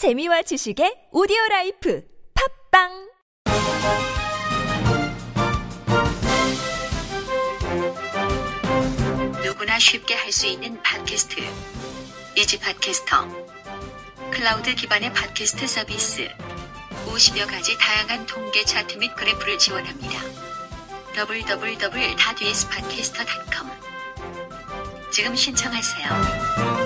재미와 지식의 오디오 life 팟빵 누구나 쉽게 할 수 있는 팟캐스트. 이지 팟캐스터. 클라우드 기반의 팟캐스트 서비스. 50여 가지 다양한 통계 차트 및 그래프를 지원합니다. www.dads팟캐스터.com 지금 신청하세요.